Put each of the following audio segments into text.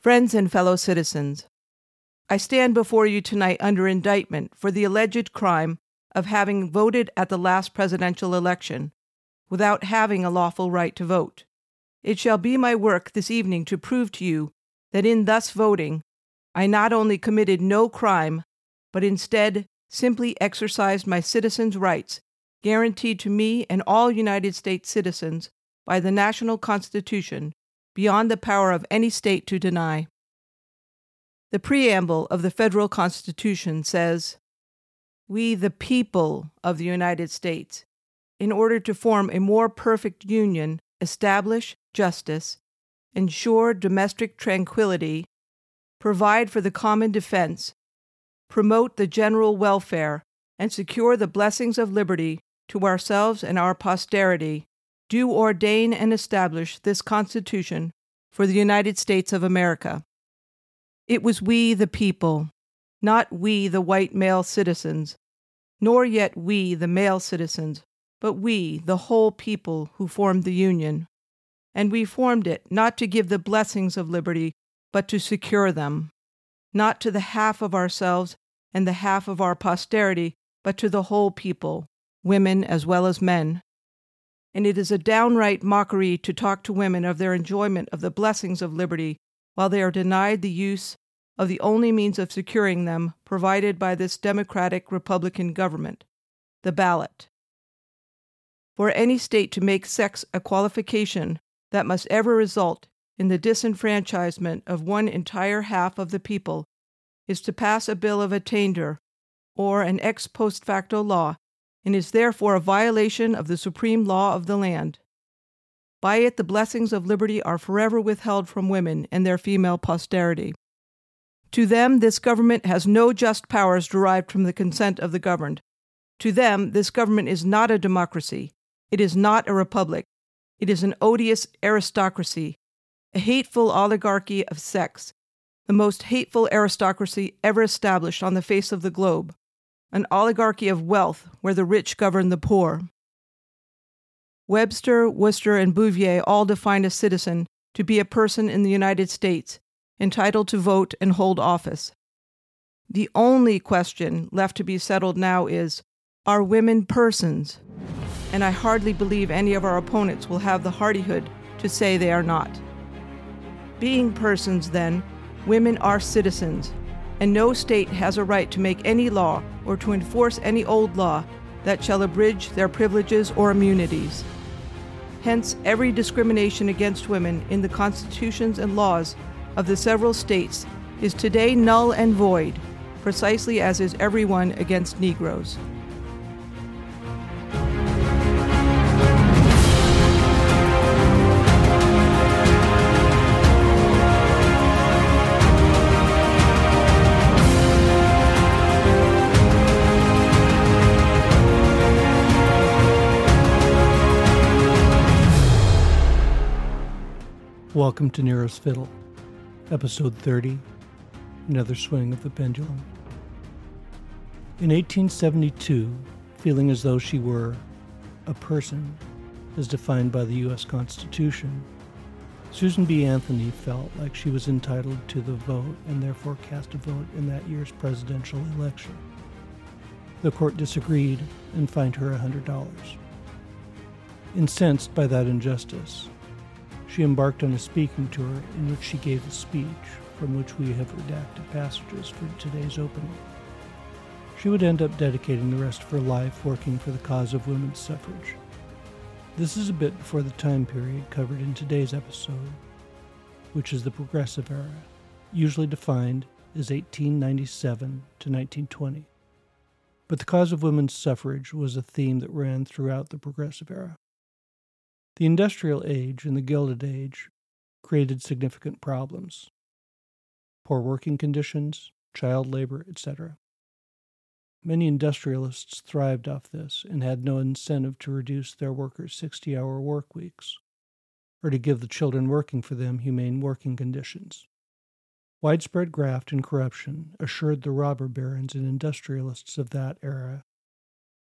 Friends and fellow citizens, I stand before you tonight under indictment for the alleged crime of having voted at the last presidential election without having a lawful right to vote. It shall be my work this evening to prove to you that in thus voting, I not only committed no crime, but instead simply exercised my citizens' rights guaranteed to me and all United States citizens by the national Constitution beyond the power of any state to deny. The preamble of the federal Constitution says, We, the people of the United States, in order to form a more perfect union, establish justice, ensure domestic tranquility, provide for the common defense, promote the general welfare, and secure the blessings of liberty to ourselves and our posterity, do ordain and establish this Constitution for the United States of America. It was we, the people, not we, the white male citizens, nor yet we, the male citizens, but we, the whole people, who formed the Union. And we formed it not to give the blessings of liberty, but to secure them, not to the half of ourselves and the half of our posterity, but to the whole people, women as well as men. And it is a downright mockery to talk to women of their enjoyment of the blessings of liberty while they are denied the use of the only means of securing them provided by this democratic Republican government the ballot. For any state to make sex a qualification that must ever result in the disenfranchisement of one entire half of the people is to pass a bill of attainder or an ex post facto law and is therefore a violation of the supreme law of the land. By it, the blessings of liberty are forever withheld from women and their female posterity. To them, this government has no just powers derived from the consent of the governed. To them, this government is not a democracy. It is not a republic. It is an odious aristocracy, a hateful oligarchy of sex, the most hateful aristocracy ever established on the face of the globe an oligarchy of wealth where the rich govern the poor. Webster, Worcester, and Bouvier all define a citizen to be a person in the United States entitled to vote and hold office. The only question left to be settled now is Are women persons? And I hardly believe any of our opponents will have the hardihood to say they are not. Being persons, then, women are citizens, and no state has a right to make any law or to enforce any old law that shall abridge their privileges or immunities. Hence, every discrimination against women in the constitutions and laws of the several states is today null and void, precisely as is every one against Negroes. Welcome to Nero's Fiddle, Episode 30 Another Swing of the Pendulum. In 1872, feeling as though she were a person, as defined by the U.S. Constitution, Susan B. Anthony felt like she was entitled to the vote and therefore cast a vote in that year's presidential election. The court disagreed and fined her $100. Incensed by that injustice, she embarked on a speaking tour in which she gave a speech from which we have redacted passages for today's opening. She would end up dedicating the rest of her life working for the cause of women's suffrage. This is a bit before the time period covered in today's episode, which is the Progressive Era, usually defined as 1897 to 1920. But the cause of women's suffrage was a theme that ran throughout the Progressive Era. The Industrial Age and the Gilded Age created significant problems poor working conditions, child labor, etc. Many industrialists thrived off this and had no incentive to reduce their workers' 60 hour work weeks or to give the children working for them humane working conditions. Widespread graft and corruption assured the robber barons and industrialists of that era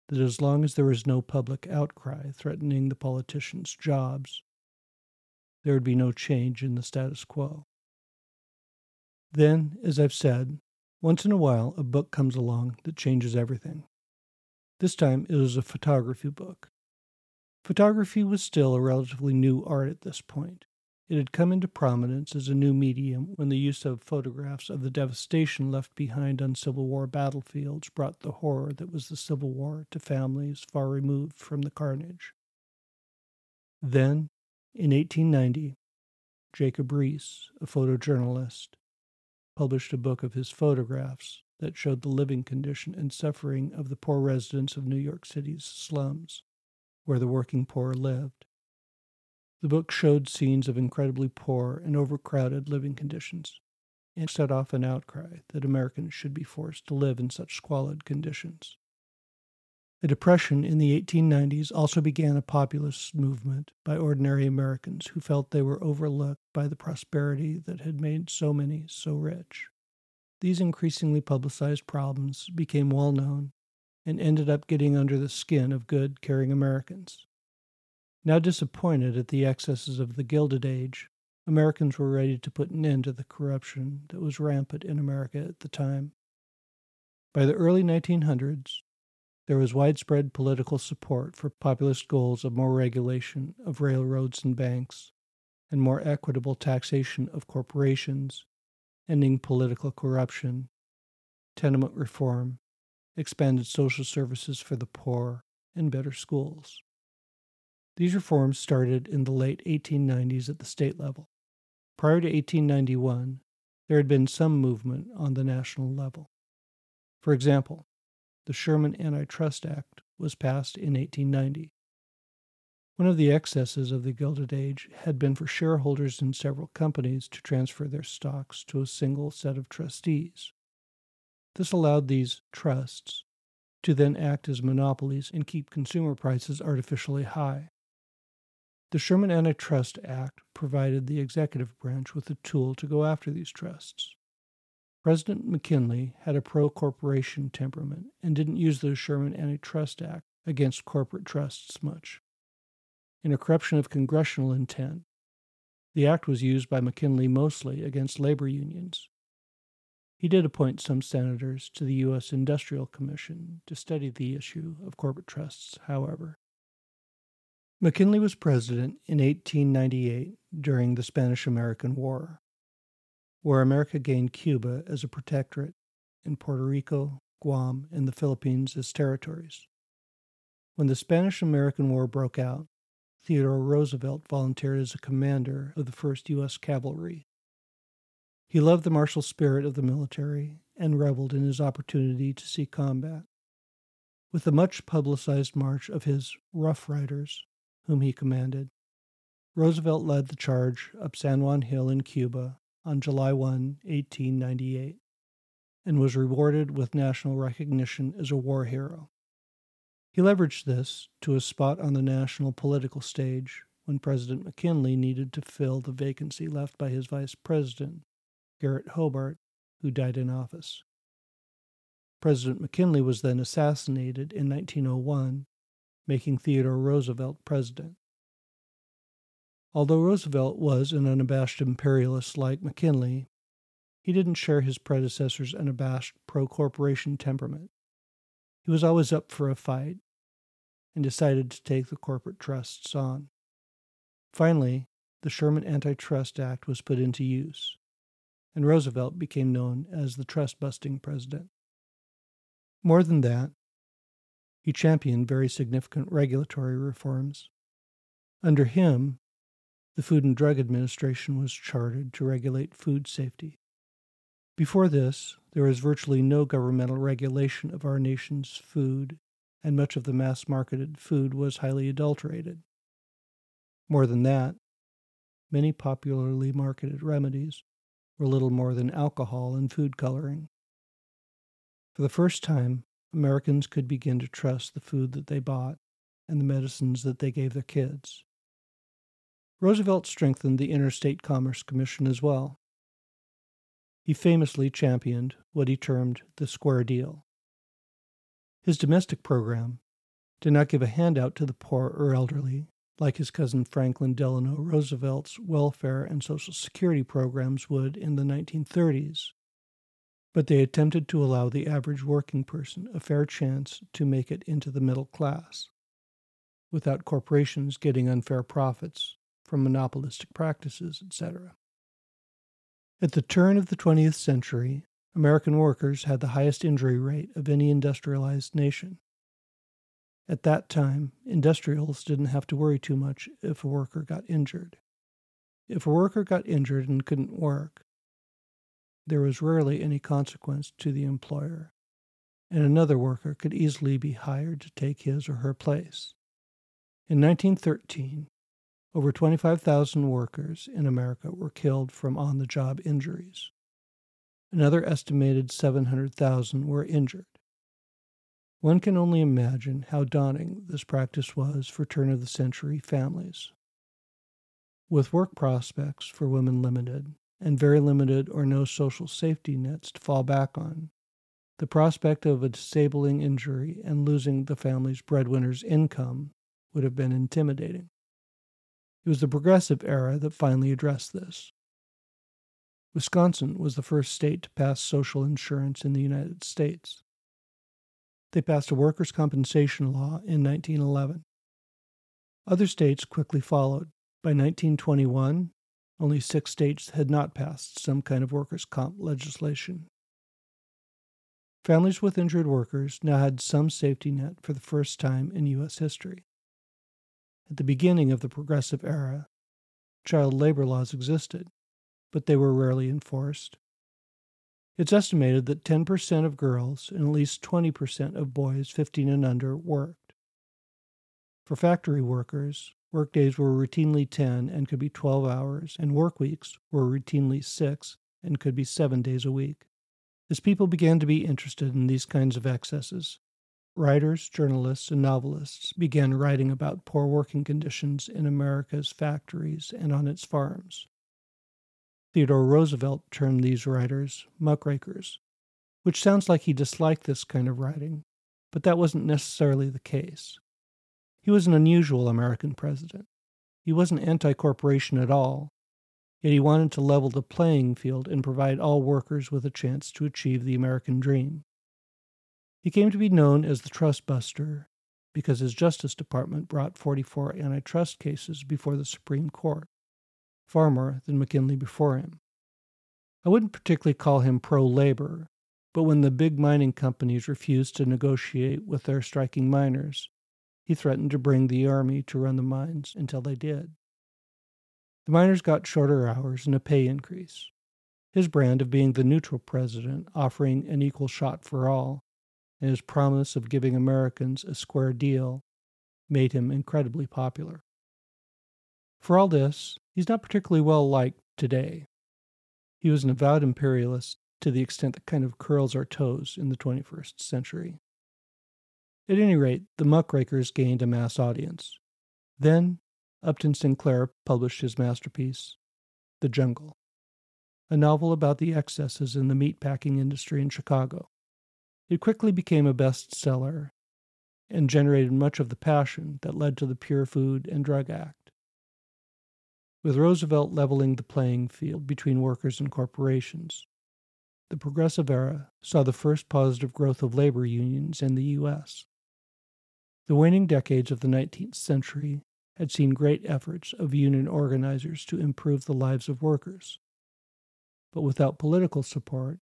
that as long as there was no public outcry threatening the politicians' jobs, there would be no change in the status quo. Then, as I've said, once in a while a book comes along that changes everything. This time it was a photography book. Photography was still a relatively new art at this point. It had come into prominence as a new medium when the use of photographs of the devastation left behind on Civil War battlefields brought the horror that was the Civil War to families far removed from the carnage. Then, in 1890, Jacob Riis, a photojournalist, published a book of his photographs that showed the living condition and suffering of the poor residents of New York City's slums, where the working poor lived. The book showed scenes of incredibly poor and overcrowded living conditions and set off an outcry that Americans should be forced to live in such squalid conditions. A depression in the 1890s also began a populist movement by ordinary Americans who felt they were overlooked by the prosperity that had made so many so rich. These increasingly publicized problems became well known and ended up getting under the skin of good, caring Americans. Now disappointed at the excesses of the Gilded Age, Americans were ready to put an end to the corruption that was rampant in America at the time. By the early 1900s, there was widespread political support for populist goals of more regulation of railroads and banks, and more equitable taxation of corporations, ending political corruption, tenement reform, expanded social services for the poor, and better schools. These reforms started in the late 1890s at the state level. Prior to 1891, there had been some movement on the national level. For example, the Sherman Antitrust Act was passed in 1890. One of the excesses of the Gilded Age had been for shareholders in several companies to transfer their stocks to a single set of trustees. This allowed these trusts to then act as monopolies and keep consumer prices artificially high. The Sherman Antitrust Act provided the executive branch with a tool to go after these trusts. President McKinley had a pro corporation temperament and didn't use the Sherman Antitrust Act against corporate trusts much. In a corruption of congressional intent, the act was used by McKinley mostly against labor unions. He did appoint some senators to the U.S. Industrial Commission to study the issue of corporate trusts, however. McKinley was president in 1898 during the Spanish American War where America gained Cuba as a protectorate and Puerto Rico, Guam, and the Philippines as territories. When the Spanish American War broke out, Theodore Roosevelt volunteered as a commander of the 1st U.S. Cavalry. He loved the martial spirit of the military and reveled in his opportunity to see combat. With the much publicized march of his Rough Riders, whom he commanded, Roosevelt led the charge up San Juan Hill in Cuba on July 1, 1898, and was rewarded with national recognition as a war hero. He leveraged this to a spot on the national political stage when President McKinley needed to fill the vacancy left by his vice president, Garrett Hobart, who died in office. President McKinley was then assassinated in 1901, making Theodore Roosevelt president. Although Roosevelt was an unabashed imperialist like McKinley, he didn't share his predecessor's unabashed pro corporation temperament. He was always up for a fight and decided to take the corporate trusts on. Finally, the Sherman Antitrust Act was put into use, and Roosevelt became known as the trust busting president. More than that, he championed very significant regulatory reforms. Under him, the Food and Drug Administration was chartered to regulate food safety. Before this, there was virtually no governmental regulation of our nation's food, and much of the mass marketed food was highly adulterated. More than that, many popularly marketed remedies were little more than alcohol and food coloring. For the first time, Americans could begin to trust the food that they bought and the medicines that they gave their kids. Roosevelt strengthened the Interstate Commerce Commission as well. He famously championed what he termed the square deal. His domestic program did not give a handout to the poor or elderly, like his cousin Franklin Delano Roosevelt's welfare and Social Security programs would in the 1930s, but they attempted to allow the average working person a fair chance to make it into the middle class, without corporations getting unfair profits from monopolistic practices, etc. At the turn of the 20th century, American workers had the highest injury rate of any industrialized nation. At that time, industrials didn't have to worry too much if a worker got injured. If a worker got injured and couldn't work, there was rarely any consequence to the employer, and another worker could easily be hired to take his or her place. In 1913, over 25,000 workers in America were killed from on the job injuries. Another estimated 700,000 were injured. One can only imagine how daunting this practice was for turn of the century families. With work prospects for women limited, and very limited or no social safety nets to fall back on, the prospect of a disabling injury and losing the family's breadwinner's income would have been intimidating. It was the progressive era that finally addressed this. Wisconsin was the first state to pass social insurance in the United States. They passed a workers' compensation law in 1911. Other states quickly followed. By 1921, only six states had not passed some kind of workers' comp legislation. Families with injured workers now had some safety net for the first time in U.S. history. At the beginning of the progressive era, child labor laws existed, but they were rarely enforced. It's estimated that 10% of girls and at least 20% of boys 15 and under worked. For factory workers, workdays were routinely 10 and could be 12 hours, and work weeks were routinely 6 and could be 7 days a week. As people began to be interested in these kinds of excesses, writers, journalists, and novelists began writing about poor working conditions in America's factories and on its farms. Theodore Roosevelt termed these writers muckrakers, which sounds like he disliked this kind of writing, but that wasn't necessarily the case. He was an unusual American president. He wasn't anti corporation at all, yet he wanted to level the playing field and provide all workers with a chance to achieve the American dream. He came to be known as the Trust Buster because his Justice Department brought 44 antitrust cases before the Supreme Court far more than McKinley before him. I wouldn't particularly call him pro labor, but when the big mining companies refused to negotiate with their striking miners, he threatened to bring the army to run the mines until they did. The miners got shorter hours and a pay increase. His brand of being the neutral president, offering an equal shot for all, and his promise of giving Americans a square deal made him incredibly popular. For all this, he's not particularly well liked today. He was an avowed imperialist to the extent that kind of curls our toes in the 21st century. At any rate, the muckrakers gained a mass audience. Then, Upton Sinclair published his masterpiece, The Jungle, a novel about the excesses in the meatpacking industry in Chicago. It quickly became a bestseller and generated much of the passion that led to the Pure Food and Drug Act. With Roosevelt leveling the playing field between workers and corporations, the Progressive Era saw the first positive growth of labor unions in the U.S. The waning decades of the 19th century had seen great efforts of union organizers to improve the lives of workers. But without political support,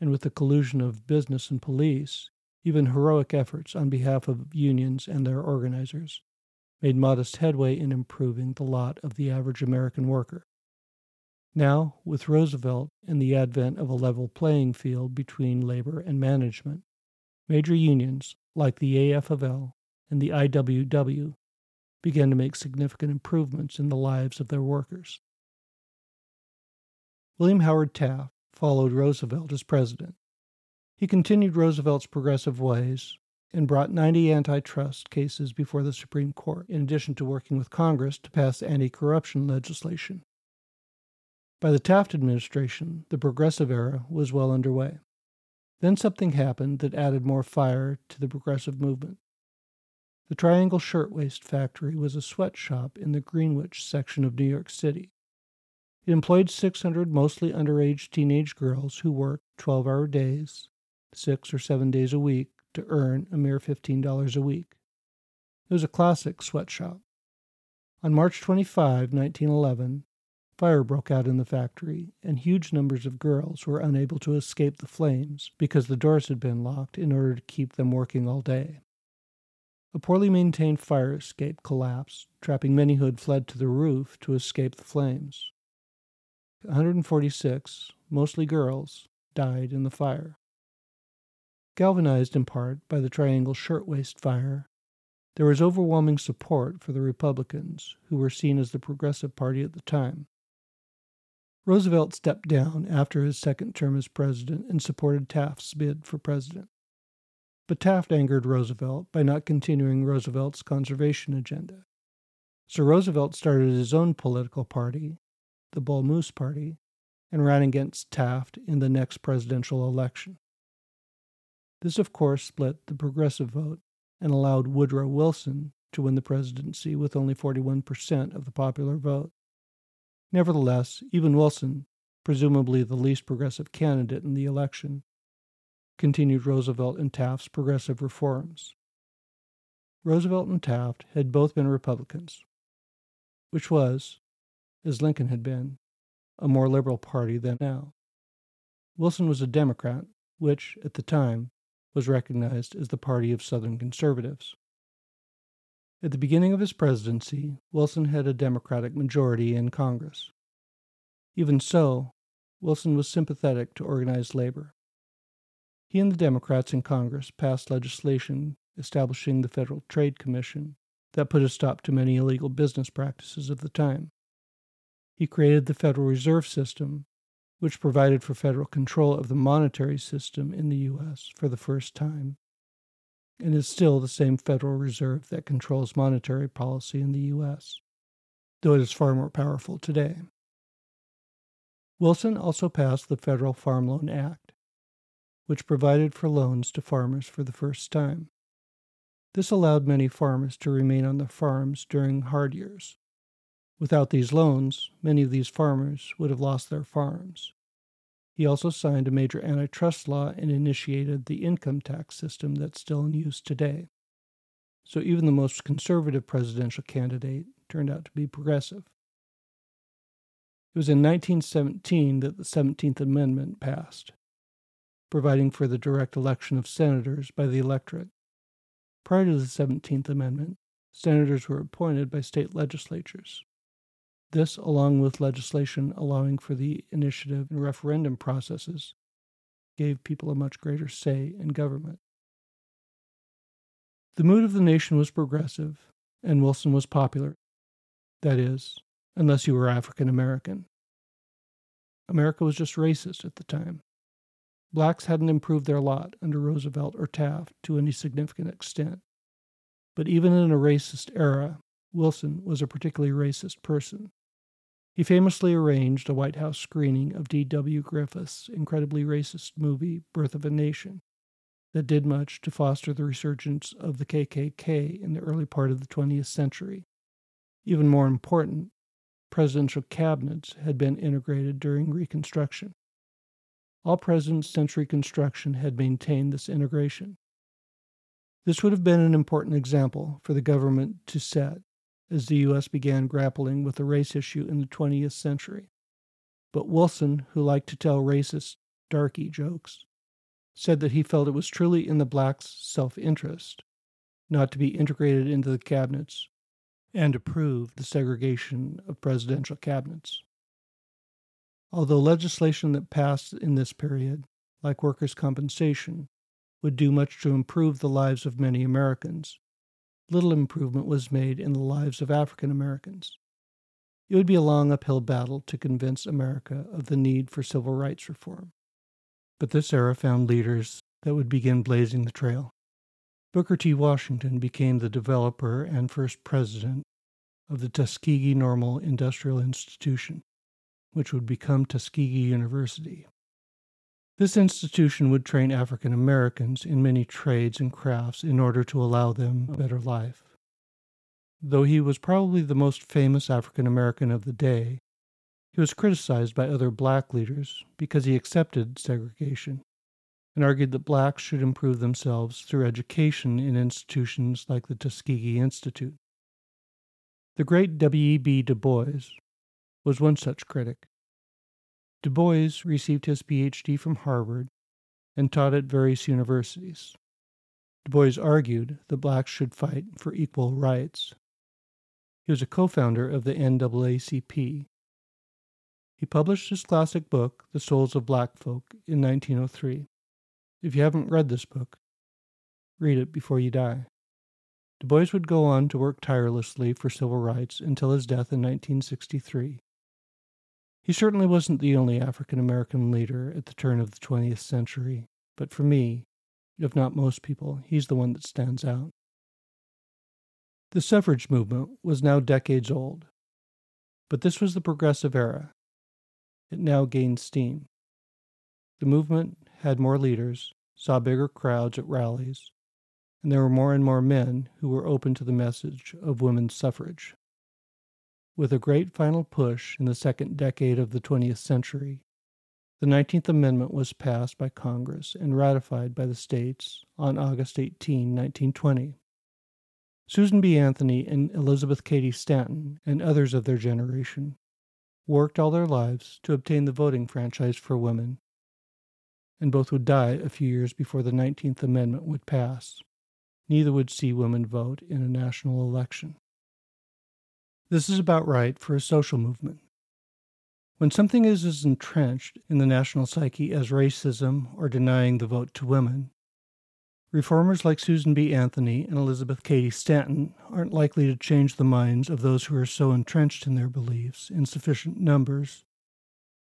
and with the collusion of business and police, even heroic efforts on behalf of unions and their organizers made modest headway in improving the lot of the average American worker. Now, with Roosevelt and the advent of a level playing field between labor and management, major unions like the AFL and the IWW began to make significant improvements in the lives of their workers. William Howard Taft followed Roosevelt as president. He continued Roosevelt's progressive ways and brought 90 antitrust cases before the Supreme Court, in addition to working with Congress to pass anti corruption legislation. By the Taft administration, the progressive era was well underway. Then something happened that added more fire to the progressive movement. The Triangle Shirtwaist Factory was a sweatshop in the Greenwich section of New York City. It employed 600 mostly underage teenage girls who worked 12 hour days, six or seven days a week, to earn a mere $15 a week. It was a classic sweatshop. On March 25, 1911, fire broke out in the factory, and huge numbers of girls were unable to escape the flames because the doors had been locked in order to keep them working all day. A poorly maintained fire escape collapsed, trapping many who had fled to the roof to escape the flames. 146, mostly girls, died in the fire. Galvanized in part by the Triangle Shirtwaist Fire, there was overwhelming support for the Republicans, who were seen as the Progressive Party at the time. Roosevelt stepped down after his second term as president and supported Taft's bid for president. But Taft angered Roosevelt by not continuing Roosevelt's conservation agenda. So Roosevelt started his own political party, the Bull Moose Party, and ran against Taft in the next presidential election. This, of course, split the progressive vote and allowed Woodrow Wilson to win the presidency with only 41% of the popular vote. Nevertheless, even Wilson, presumably the least progressive candidate in the election, continued Roosevelt and Taft's progressive reforms. Roosevelt and Taft had both been Republicans, which was, as Lincoln had been, a more liberal party than now. Wilson was a Democrat, which, at the time, was recognized as the party of Southern conservatives. At the beginning of his presidency, Wilson had a Democratic majority in Congress. Even so, Wilson was sympathetic to organized labor. He and the Democrats in Congress passed legislation establishing the Federal Trade Commission that put a stop to many illegal business practices of the time. He created the Federal Reserve System which provided for federal control of the monetary system in the U.S. for the first time, and is still the same Federal Reserve that controls monetary policy in the U.S., though it is far more powerful today. Wilson also passed the Federal Farm Loan Act, which provided for loans to farmers for the first time. This allowed many farmers to remain on their farms during hard years, Without these loans, many of these farmers would have lost their farms. He also signed a major antitrust law and initiated the income tax system that's still in use today. So even the most conservative presidential candidate turned out to be progressive. It was in 1917 that the 17th Amendment passed, providing for the direct election of senators by the electorate. Prior to the 17th Amendment, senators were appointed by state legislatures. This, along with legislation allowing for the initiative and referendum processes, gave people a much greater say in government. The mood of the nation was progressive, and Wilson was popular. That is, unless you were African American. America was just racist at the time. Blacks hadn't improved their lot under Roosevelt or Taft to any significant extent. But even in a racist era, Wilson was a particularly racist person. He famously arranged a White House screening of D.W. Griffith's incredibly racist movie, Birth of a Nation, that did much to foster the resurgence of the KKK in the early part of the 20th century. Even more important, presidential cabinets had been integrated during Reconstruction. All presidents since Reconstruction had maintained this integration. This would have been an important example for the government to set as the U.S. began grappling with the race issue in the 20th century. But Wilson, who liked to tell racist, darky jokes, said that he felt it was truly in the blacks' self interest not to be integrated into the cabinets and approve the segregation of presidential cabinets. Although legislation that passed in this period, like workers' compensation, would do much to improve the lives of many Americans, little improvement was made in the lives of African Americans. It would be a long uphill battle to convince America of the need for civil rights reform. But this era found leaders that would begin blazing the trail. Booker T. Washington became the developer and first president of the Tuskegee Normal Industrial Institution, which would become Tuskegee University. This institution would train African Americans in many trades and crafts in order to allow them a better life. Though he was probably the most famous African American of the day, he was criticized by other black leaders because he accepted segregation and argued that blacks should improve themselves through education in institutions like the Tuskegee Institute. The great W.E.B. Du Bois was one such critic. Du Bois received his PhD from Harvard and taught at various universities. Du Bois argued that blacks should fight for equal rights. He was a co founder of the NAACP. He published his classic book, The Souls of Black Folk, in 1903. If you haven't read this book, read it before you die. Du Bois would go on to work tirelessly for civil rights until his death in 1963. He certainly wasn't the only African American leader at the turn of the 20th century, but for me, if not most people, he's the one that stands out. The suffrage movement was now decades old, but this was the progressive era. It now gained steam. The movement had more leaders, saw bigger crowds at rallies, and there were more and more men who were open to the message of women's suffrage. With a great final push in the second decade of the 20th century, the 19th Amendment was passed by Congress and ratified by the states on August 18, 1920. Susan B. Anthony and Elizabeth Cady Stanton and others of their generation worked all their lives to obtain the voting franchise for women and both would die a few years before the 19th Amendment would pass. Neither would see women vote in a national election. This is about right for a social movement. When something is as entrenched in the national psyche as racism or denying the vote to women, reformers like Susan B. Anthony and Elizabeth Cady Stanton aren't likely to change the minds of those who are so entrenched in their beliefs in sufficient numbers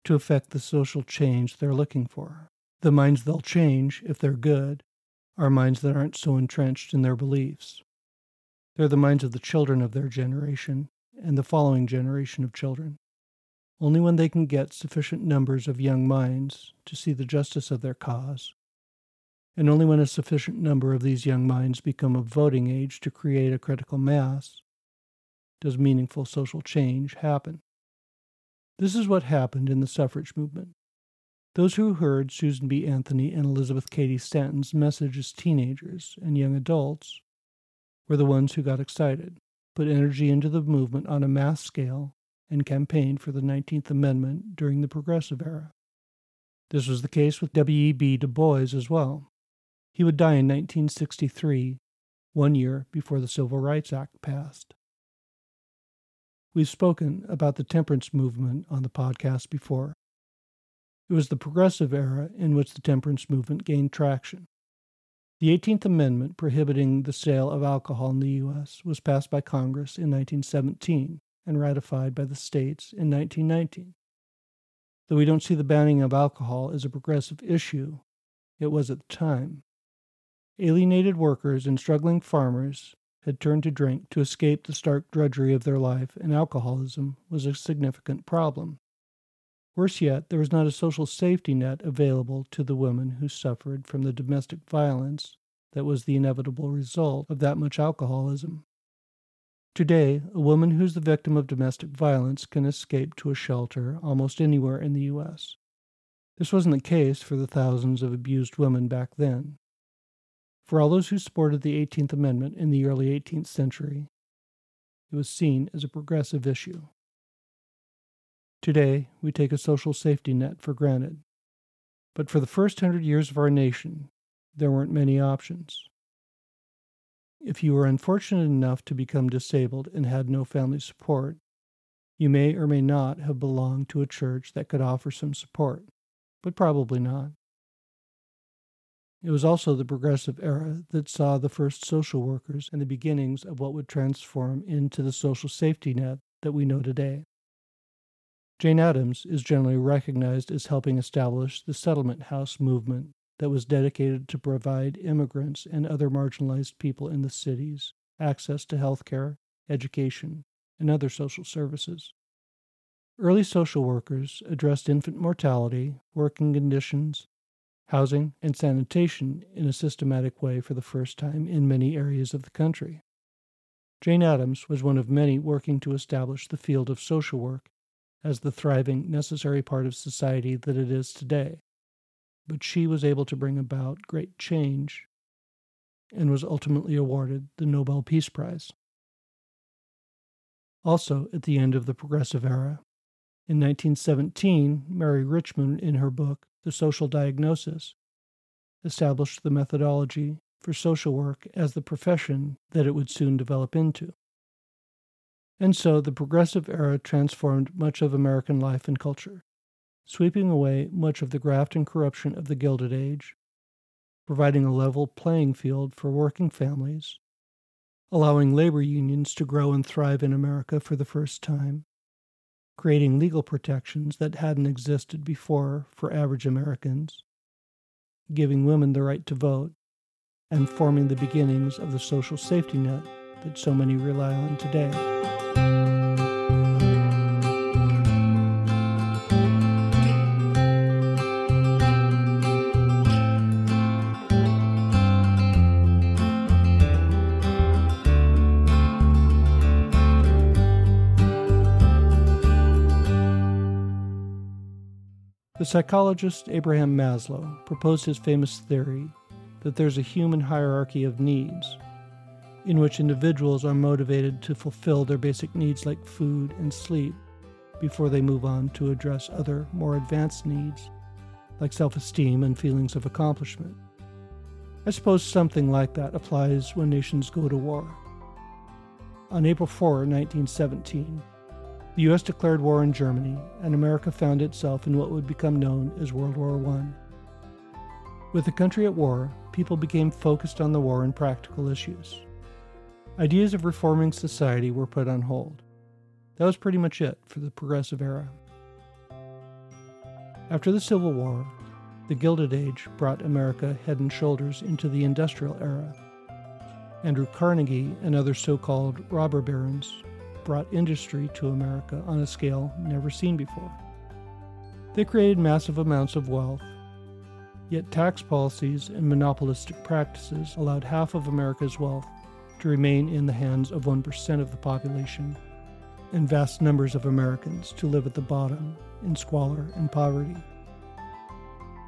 to affect the social change they're looking for. The minds they'll change, if they're good, are minds that aren't so entrenched in their beliefs. They're the minds of the children of their generation and the following generation of children. Only when they can get sufficient numbers of young minds to see the justice of their cause, and only when a sufficient number of these young minds become of voting age to create a critical mass, does meaningful social change happen. This is what happened in the suffrage movement. Those who heard Susan B. Anthony and Elizabeth Cady Stanton's message as teenagers and young adults were the ones who got excited, put energy into the movement on a mass scale, and campaigned for the 19th Amendment during the Progressive Era. This was the case with W.E.B. Du Bois as well. He would die in 1963, one year before the Civil Rights Act passed. We've spoken about the temperance movement on the podcast before. It was the progressive era in which the temperance movement gained traction. The 18th Amendment prohibiting the sale of alcohol in the U.S. was passed by Congress in 1917 and ratified by the states in 1919. Though we don't see the banning of alcohol as a progressive issue, it was at the time. Alienated workers and struggling farmers had turned to drink to escape the stark drudgery of their life, and alcoholism was a significant problem. Worse yet, there was not a social safety net available to the women who suffered from the domestic violence that was the inevitable result of that much alcoholism. Today, a woman who's the victim of domestic violence can escape to a shelter almost anywhere in the U.S. This wasn't the case for the thousands of abused women back then. For all those who supported the 18th Amendment in the early 18th century, it was seen as a progressive issue. Today, we take a social safety net for granted. But for the first hundred years of our nation, there weren't many options. If you were unfortunate enough to become disabled and had no family support, you may or may not have belonged to a church that could offer some support, but probably not. It was also the progressive era that saw the first social workers and the beginnings of what would transform into the social safety net that we know today. Jane Addams is generally recognized as helping establish the settlement house movement that was dedicated to provide immigrants and other marginalized people in the cities access to health care, education, and other social services. Early social workers addressed infant mortality, working conditions, housing, and sanitation in a systematic way for the first time in many areas of the country. Jane Addams was one of many working to establish the field of social work as the thriving, necessary part of society that it is today. But she was able to bring about great change and was ultimately awarded the Nobel Peace Prize. Also, at the end of the Progressive Era, in 1917, Mary Richmond, in her book, The Social Diagnosis, established the methodology for social work as the profession that it would soon develop into. And so the Progressive Era transformed much of American life and culture, sweeping away much of the graft and corruption of the Gilded Age, providing a level playing field for working families, allowing labor unions to grow and thrive in America for the first time, creating legal protections that hadn't existed before for average Americans, giving women the right to vote, and forming the beginnings of the social safety net that so many rely on today. The psychologist Abraham Maslow proposed his famous theory that there's a human hierarchy of needs, in which individuals are motivated to fulfill their basic needs like food and sleep before they move on to address other, more advanced needs like self esteem and feelings of accomplishment. I suppose something like that applies when nations go to war. On April 4, 1917, the U.S. declared war on Germany, and America found itself in what would become known as World War I. With the country at war, people became focused on the war and practical issues. Ideas of reforming society were put on hold. That was pretty much it for the Progressive Era. After the Civil War, the Gilded Age brought America head and shoulders into the Industrial Era. Andrew Carnegie and other so called robber barons brought industry to America on a scale never seen before. They created massive amounts of wealth, yet tax policies and monopolistic practices allowed half of America's wealth to remain in the hands of 1% of the population, and vast numbers of Americans to live at the bottom in squalor and poverty.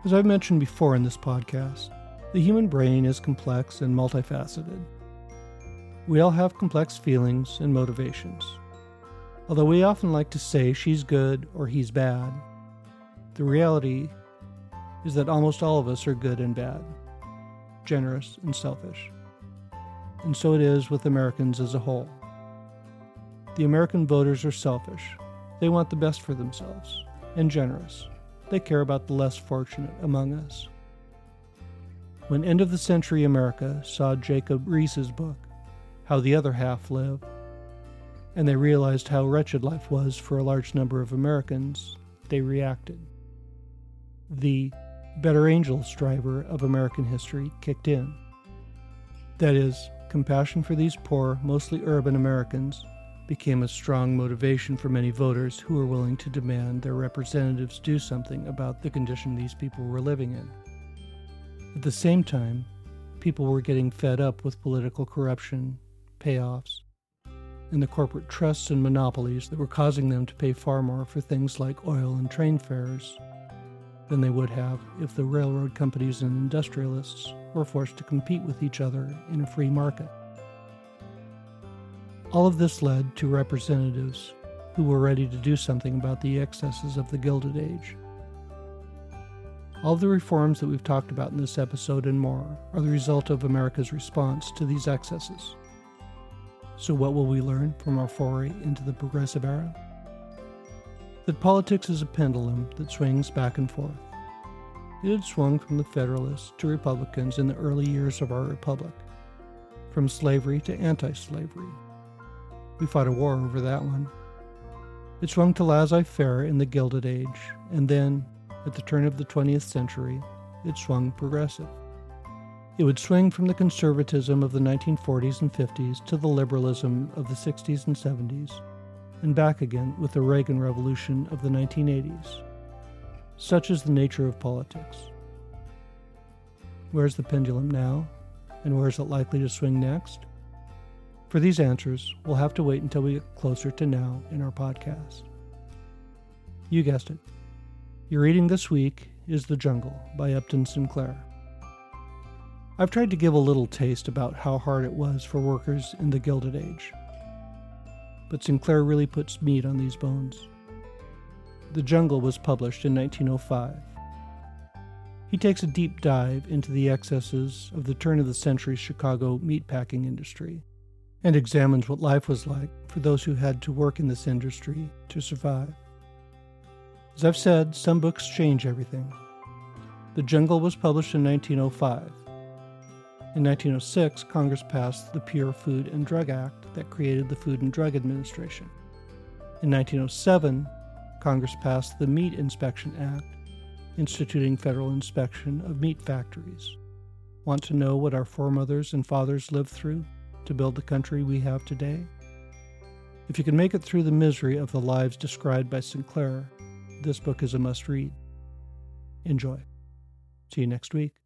As I've mentioned before in this podcast, the human brain is complex and multifaceted. We all have complex feelings and motivations. Although we often like to say she's good or he's bad, the reality is that almost all of us are good and bad, generous and selfish. And so it is with Americans as a whole. The American voters are selfish. They want the best for themselves, and generous. They care about the less fortunate among us. When end of the century America saw Jacob Riis's book, how the other half live, and they realized how wretched life was for a large number of Americans, they reacted. The better angels driver of American history kicked in. That is, compassion for these poor, mostly urban Americans became a strong motivation for many voters who were willing to demand their representatives do something about the condition these people were living in. At the same time, people were getting fed up with political corruption payoffs, and the corporate trusts and monopolies that were causing them to pay far more for things like oil and train fares than they would have if the railroad companies and industrialists were forced to compete with each other in a free market. All of this led to representatives who were ready to do something about the excesses of the Gilded Age. All the reforms that we've talked about in this episode and more are the result of America's response to these excesses. So, what will we learn from our foray into the progressive era? That politics is a pendulum that swings back and forth. It had swung from the Federalists to Republicans in the early years of our republic, from slavery to anti slavery. We fought a war over that one. It swung to laissez faire in the Gilded Age, and then, at the turn of the 20th century, it swung progressive. It would swing from the conservatism of the 1940s and 50s to the liberalism of the 60s and 70s, and back again with the Reagan Revolution of the 1980s. Such is the nature of politics. Where's the pendulum now? And where is it likely to swing next? For these answers, we'll have to wait until we get closer to now in our podcast. You guessed it. Your reading this week is The Jungle by Upton Sinclair. I've tried to give a little taste about how hard it was for workers in the Gilded Age. But Sinclair really puts meat on these bones. The Jungle was published in 1905. He takes a deep dive into the excesses of the turn of the century Chicago meatpacking industry and examines what life was like for those who had to work in this industry to survive. As I've said, some books change everything. The Jungle was published in 1905. In 1906, Congress passed the Pure Food and Drug Act that created the Food and Drug Administration. In 1907, Congress passed the Meat Inspection Act, instituting federal inspection of meat factories. Want to know what our foremothers and fathers lived through to build the country we have today? If you can make it through the misery of the lives described by Sinclair, this book is a must read. Enjoy. See you next week.